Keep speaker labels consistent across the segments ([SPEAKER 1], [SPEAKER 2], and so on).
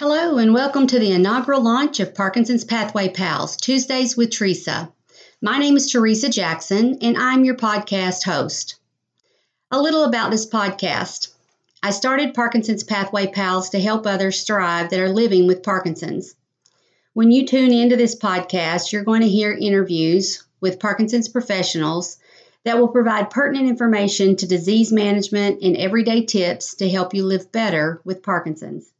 [SPEAKER 1] Hello, and welcome to the inaugural launch of Parkinson's Pathway Pals Tuesdays with Teresa. My name is Teresa Jackson, and I'm your podcast host. A little about this podcast. I started Parkinson's Pathway Pals to help others thrive that are living with Parkinson's. When you tune into this podcast, you're going to hear interviews with Parkinson's professionals that will provide pertinent information to disease management and everyday tips to help you live better with Parkinson's.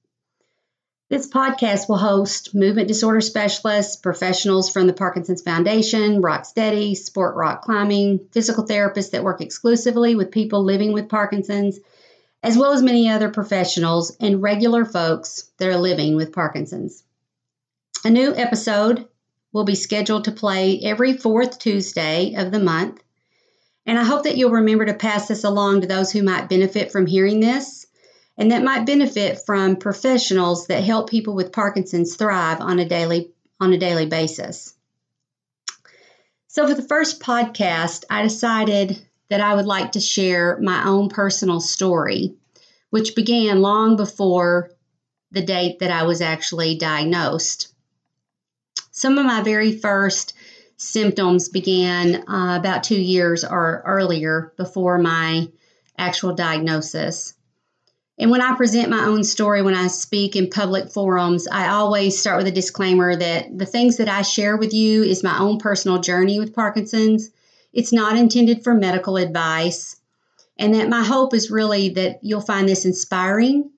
[SPEAKER 1] This podcast will host movement disorder specialists, professionals from the Parkinson's Foundation, Rock Steady, Sport Rock Climbing, physical therapists that work exclusively with people living with Parkinson's, as well as many other professionals and regular folks that are living with Parkinson's. A new episode will be scheduled to play every fourth Tuesday of the month, and I hope that you'll remember to pass this along to those who might benefit from hearing this and that might benefit from professionals that help people with Parkinson's thrive on a daily on a daily basis. So for the first podcast, I decided that I would like to share my own personal story, which began long before the date that I was actually diagnosed. Some of my very first symptoms began uh, about two years or earlier before my actual diagnosis. And when I present my own story, when I speak in public forums, I always start with a disclaimer that the things that I share with you is my own personal journey with Parkinson's. It's not intended for medical advice. And that my hope is really that you'll find this inspiring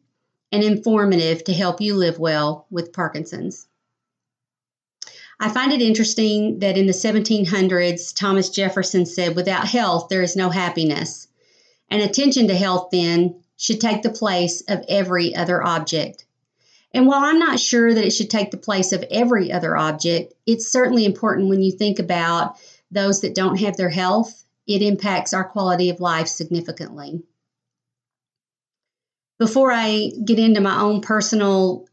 [SPEAKER 1] and informative to help you live well with Parkinson's. I find it interesting that in the 1700s, Thomas Jefferson said, Without health, there is no happiness. And attention to health, then, should take the place of every other object. And while I'm not sure that it should take the place of every other object, it's certainly important when you think about those that don't have their health, it impacts our quality of life significantly. Before I get into my own personal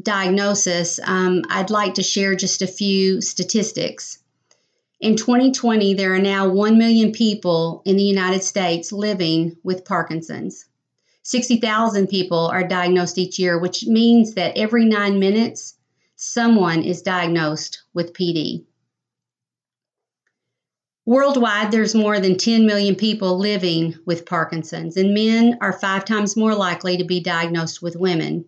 [SPEAKER 1] diagnosis, um, I'd like to share just a few statistics. In 2020, there are now 1 million people in the United States living with Parkinson's. 60,000 people are diagnosed each year, which means that every nine minutes, someone is diagnosed with PD. Worldwide, there's more than 10 million people living with Parkinson's, and men are five times more likely to be diagnosed with women.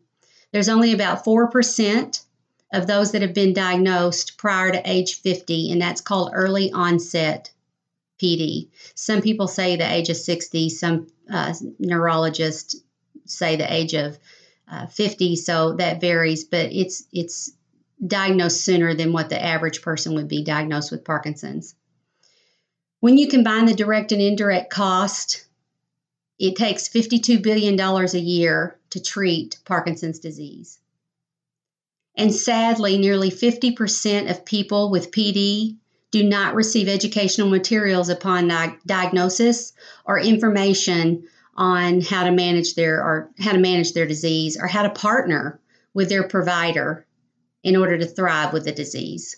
[SPEAKER 1] There's only about 4% of those that have been diagnosed prior to age 50, and that's called early onset PD. Some people say the age of 60, some uh, neurologists say the age of uh, 50, so that varies, but it's it's diagnosed sooner than what the average person would be diagnosed with Parkinson's. When you combine the direct and indirect cost, it takes $52 billion a year to treat Parkinson's disease. And sadly, nearly 50% of people with PD do not receive educational materials upon di- diagnosis or information on how to manage their or how to manage their disease or how to partner with their provider in order to thrive with the disease.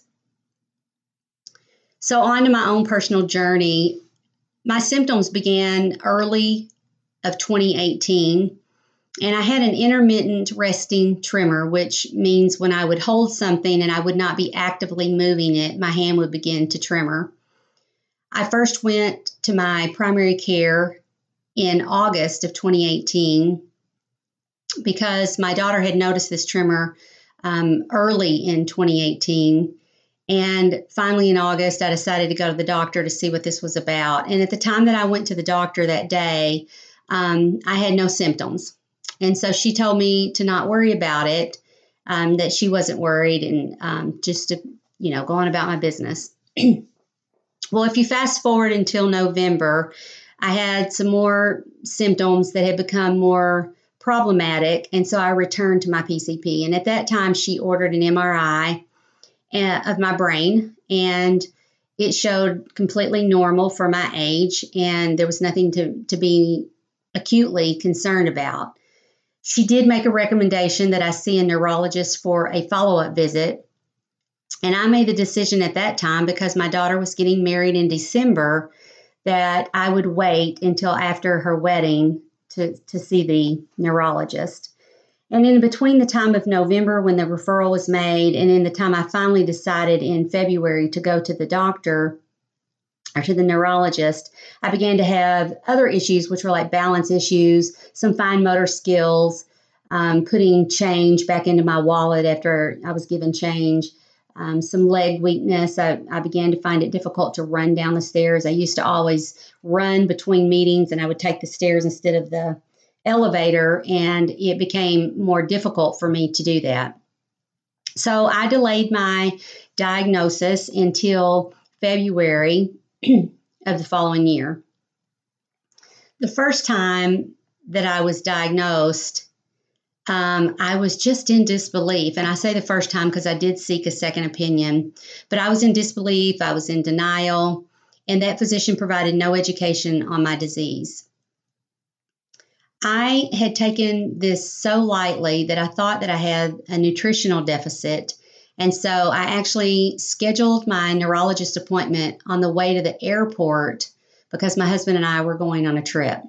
[SPEAKER 1] So on to my own personal journey. My symptoms began early of 2018 and I had an intermittent resting tremor, which means when I would hold something and I would not be actively moving it, my hand would begin to tremor. I first went to my primary care in August of 2018 because my daughter had noticed this tremor um, early in 2018. And finally, in August, I decided to go to the doctor to see what this was about. And at the time that I went to the doctor that day, um, I had no symptoms. And so she told me to not worry about it, um, that she wasn't worried, and um, just to, you know, go on about my business. well, if you fast forward until November, I had some more symptoms that had become more problematic, and so I returned to my PCP. And at that time, she ordered an MRI uh, of my brain, and it showed completely normal for my age, and there was nothing to, to be acutely concerned about. She did make a recommendation that I see a neurologist for a follow up visit. And I made the decision at that time because my daughter was getting married in December that I would wait until after her wedding to, to see the neurologist. And in between the time of November when the referral was made and in the time I finally decided in February to go to the doctor or to the neurologist, I began to have other issues, which were like balance issues, some fine motor skills, um, putting change back into my wallet after I was given change. Um, some leg weakness. I, I, began to find it difficult to run down the stairs. I used to always run between meetings and I would take the stairs instead of the elevator, and it became more difficult for me to do that. So I delayed my diagnosis until February of the following year. The first time that I was diagnosed, um, I was just in disbelief. And I say the first time because I did seek a second opinion, but I was in disbelief, I was in denial, and that physician provided no education on my disease. I had taken this so lightly that I thought that I had a nutritional deficit. And so I actually scheduled my neurologist appointment on the way to the airport because my husband and I were going on a trip.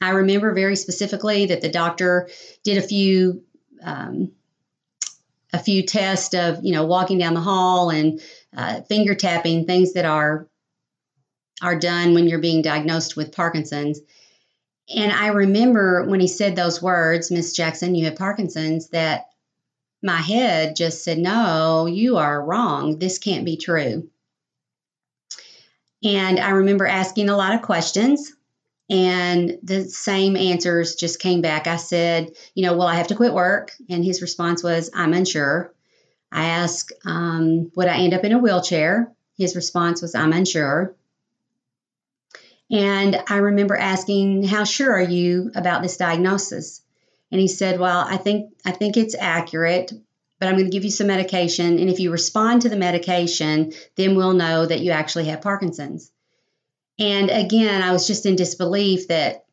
[SPEAKER 1] I remember very specifically that the doctor did a few um, a few tests of you know walking down the hall and uh, finger tapping things that are are done when you're being diagnosed with Parkinson's. And I remember when he said those words, Miss Jackson, you have Parkinson's, that my head just said, No, you are wrong. This can't be true. And I remember asking a lot of questions, and the same answers just came back. I said, You know, well, I have to quit work. And his response was, I'm unsure. I asked, um, Would I end up in a wheelchair? His response was, I'm unsure. And I remember asking, "How sure are you about this diagnosis?" And he said, "Well, I think I think it's accurate, but I'm going to give you some medication, and if you respond to the medication, then we'll know that you actually have Parkinson's." And again, I was just in disbelief that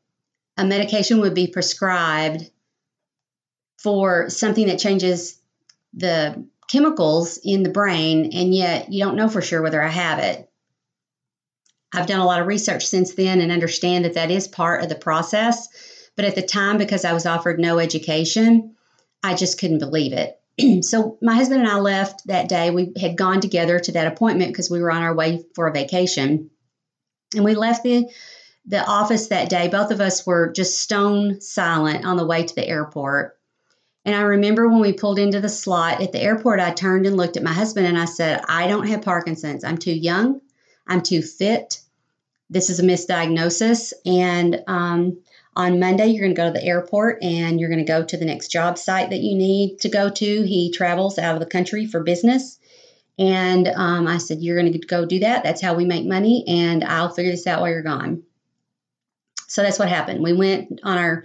[SPEAKER 1] a medication would be prescribed for something that changes the chemicals in the brain, and yet you don't know for sure whether I have it. I've done a lot of research since then and understand that that is part of the process. But at the time, because I was offered no education, I just couldn't believe it. so my husband and I left that day. We had gone together to that appointment because we were on our way for a vacation. And we left the the office that day. Both of us were just stone silent on the way to the airport. And I remember when we pulled into the slot at the airport, I turned and looked at my husband and I said, I don't have Parkinson's. I'm too young. I'm too fit. This is a misdiagnosis. And um, on Monday, you're going to go to the airport and you're going to go to the next job site that you need to go to. He travels out of the country for business. And um, I said, You're going to go do that. That's how we make money. And I'll figure this out while you're gone. So that's what happened. We went on our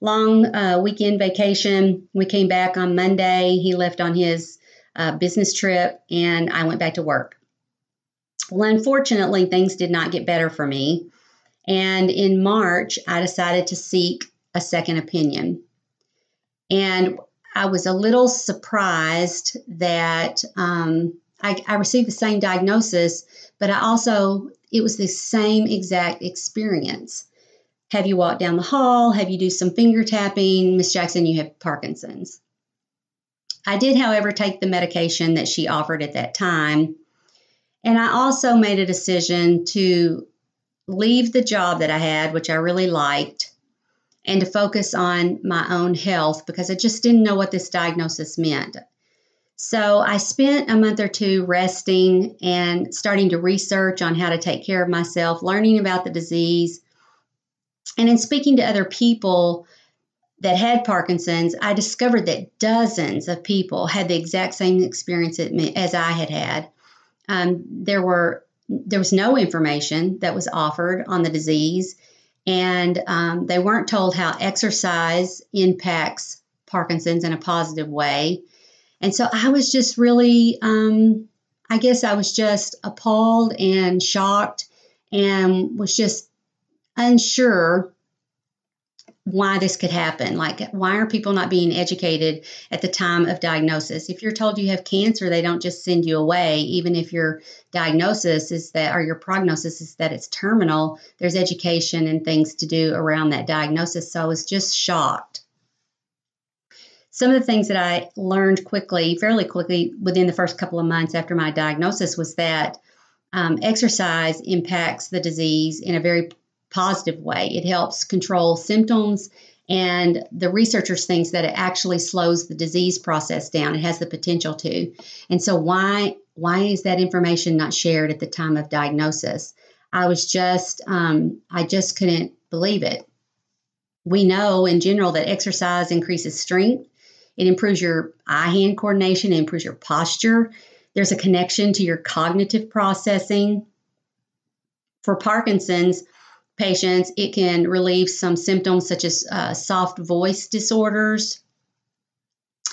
[SPEAKER 1] long uh, weekend vacation. We came back on Monday. He left on his uh, business trip, and I went back to work. Well, unfortunately, things did not get better for me. And in March, I decided to seek a second opinion. And I was a little surprised that um, I, I received the same diagnosis, but I also, it was the same exact experience. Have you walked down the hall? Have you do some finger tapping? Miss Jackson, you have Parkinson's. I did, however, take the medication that she offered at that time and I also made a decision to leave the job that I had, which I really liked, and to focus on my own health because I just didn't know what this diagnosis meant. So I spent a month or two resting and starting to research on how to take care of myself, learning about the disease. And in speaking to other people that had Parkinson's, I discovered that dozens of people had the exact same experience as I had had. Um, there were there was no information that was offered on the disease, and um, they weren't told how exercise impacts Parkinson's in a positive way. And so I was just really, um, I guess I was just appalled and shocked and was just unsure why this could happen. Like, why are people not being educated at the time of diagnosis? If you're told you have cancer, they don't just send you away. Even if your diagnosis is that, or your prognosis is that it's terminal, there's education and things to do around that diagnosis. So I was just shocked. some of the things that I learned quickly, fairly quickly, within the first couple of months after my diagnosis was that um, exercise impacts the disease in a very positive way. It helps control symptoms, and the researchers think that it actually slows the disease process down. It has the potential to. And so, why why is that information not shared at the time of diagnosis? I was just um, I just couldn't believe it. We know in general that exercise increases strength. It improves your eye hand coordination, it improves your posture. There's a connection to your cognitive processing. For Parkinson's patients, it can relieve some symptoms such as uh, soft voice disorders.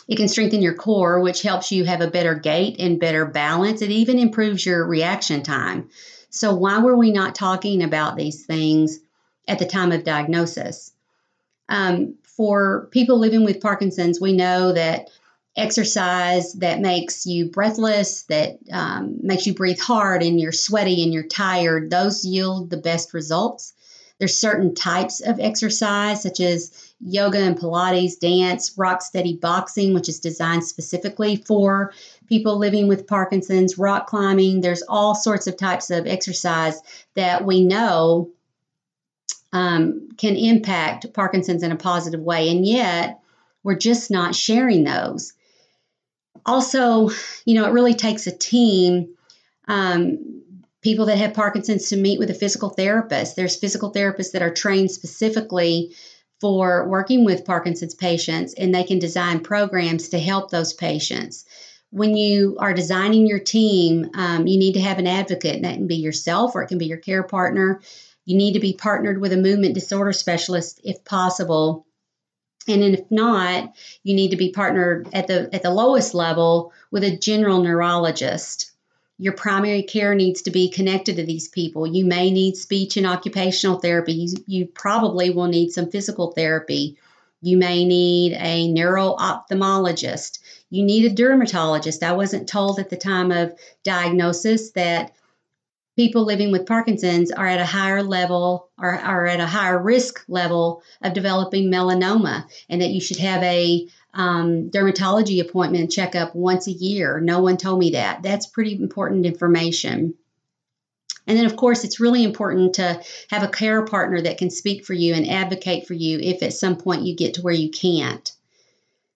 [SPEAKER 1] It can strengthen your core, which helps you have a better gait and better balance. It even improves your reaction time. So, why were we not talking about these things at the time of diagnosis? Um, for people living with Parkinson's, we know that exercise that makes you breathless, that um, makes you breathe hard, and you're sweaty and you're tired, those yield the best results. There's certain types of exercise, such as yoga and Pilates, dance, rock steady boxing, which is designed specifically for people living with Parkinson's, rock climbing. There's all sorts of types of exercise that we know um, can impact Parkinson's in a positive way. And yet, we're just not sharing those. Also, you know, it really takes a team, um, people that have Parkinson's, to meet with a physical therapist. There's physical therapists that are trained specifically for working with Parkinson's patients, and they can design programs to help those patients. When you are designing your team, um, you need to have an advocate, and that can be yourself or it can be your care partner. You need to be partnered with a movement disorder specialist if possible. And if not, you need to be partnered at the at the lowest level with a general neurologist. Your primary care needs to be connected to these people. You may need speech and occupational therapy. You, probably will need some physical therapy. You may need a neuro ophthalmologist. You need a dermatologist. I wasn't told at the time of diagnosis that people living with Parkinson's are at a higher level or are at a higher risk level of developing melanoma, and that you should have a um, dermatology appointment checkup once a year. No one told me that. That's pretty important information. And then, of course, it's really important to have a care partner that can speak for you and advocate for you if at some point you get to where you can't.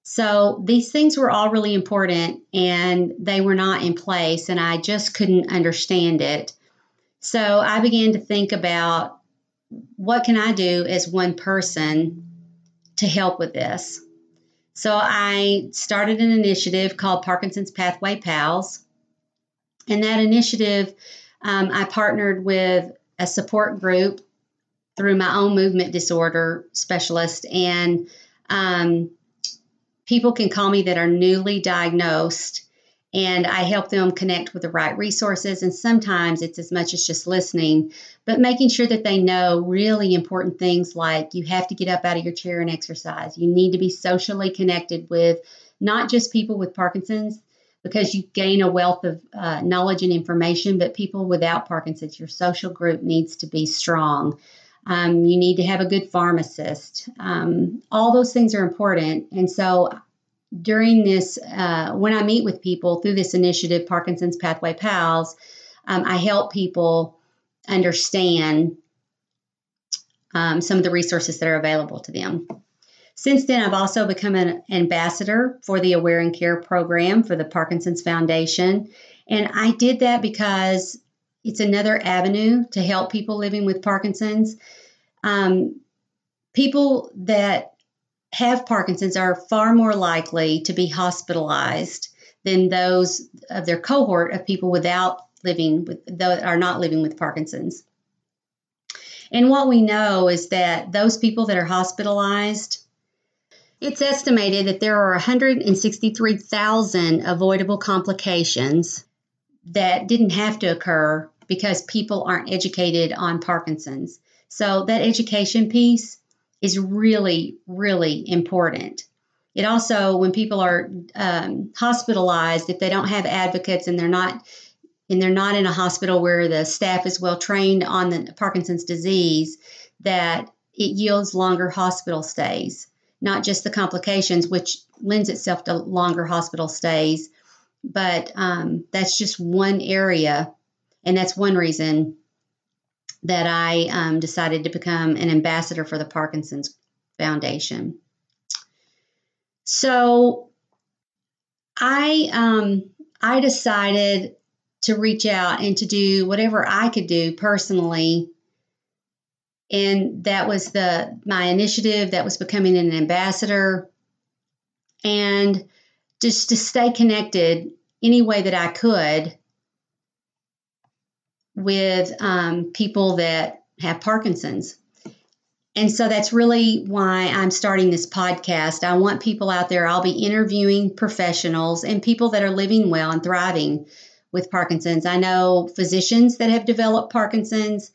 [SPEAKER 1] So these things were all really important and they were not in place, and I just couldn't understand it. So I began to think about what can I do as one person to help with this. So I started an initiative called Parkinson's Pathway Pals. And that initiative, um, I partnered with a support group through my own movement disorder specialist. And um, people can call me that are newly diagnosed and I help them connect with the right resources. And sometimes it's as much as just listening, but making sure that they know really important things like you have to get up out of your chair and exercise. You need to be socially connected with not just people with Parkinson's, because you gain a wealth of uh, knowledge and information, but people without Parkinson's, your social group needs to be strong. Um, you need to have a good pharmacist. Um, all those things are important. And so during this, uh, when I meet with people through this initiative, Parkinson's Pathway Pals, um, I help people understand um, some of the resources that are available to them. Since then, I've also become an ambassador for the Aware in Care program for the Parkinson's Foundation. And I did that because it's another avenue to help people living with Parkinson's. Um, people that have Parkinson's are far more likely to be hospitalized than those of their cohort of people without living with that are not living with Parkinson's. And what we know is that those people that are hospitalized, it's estimated that there are 163,000 avoidable complications that didn't have to occur because people aren't educated on Parkinson's. So that education piece is really, really important. It also, when people are um, hospitalized, if they don't have advocates and they're not and they're not in a hospital where the staff is well trained on the Parkinson's disease, that it yields longer hospital stays. not just the complications, which lends itself to longer hospital stays, but um, that's just one area, and that's one reason that I um, decided to become an ambassador for the Parkinson's Foundation. So I um, I decided to reach out and to do whatever I could do personally. And that was the my initiative that was becoming an ambassador and just to stay connected any way that I could with um, people that have Parkinson's. And so that's really why I'm starting this podcast. I want people out there, I'll be interviewing professionals and people that are living well and thriving with Parkinson's. I know physicians that have developed Parkinson's,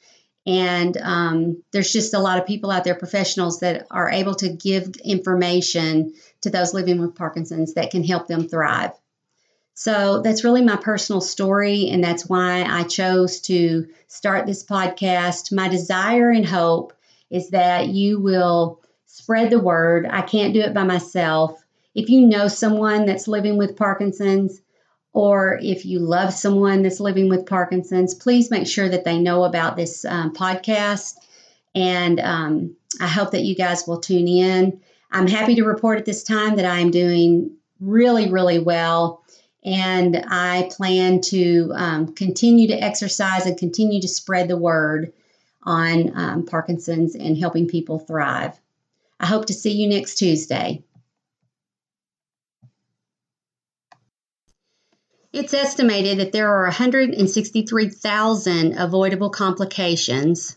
[SPEAKER 1] and um, there's just a lot of people out there, professionals that are able to give information to those living with Parkinson's that can help them thrive. So that's really my personal story, and that's why I chose to start this podcast. My desire and hope is that you will spread the word. I can't do it by myself. If you know someone that's living with Parkinson's, or if you love someone that's living with Parkinson's, please make sure that they know about this um, podcast. And um, I hope that you guys will tune in. I'm happy to report at this time that I am doing really, really well. And I plan to um, continue to exercise and continue to spread the word on um, Parkinson's and helping people thrive. I hope to see you next Tuesday. It's estimated that there are 163,000 avoidable complications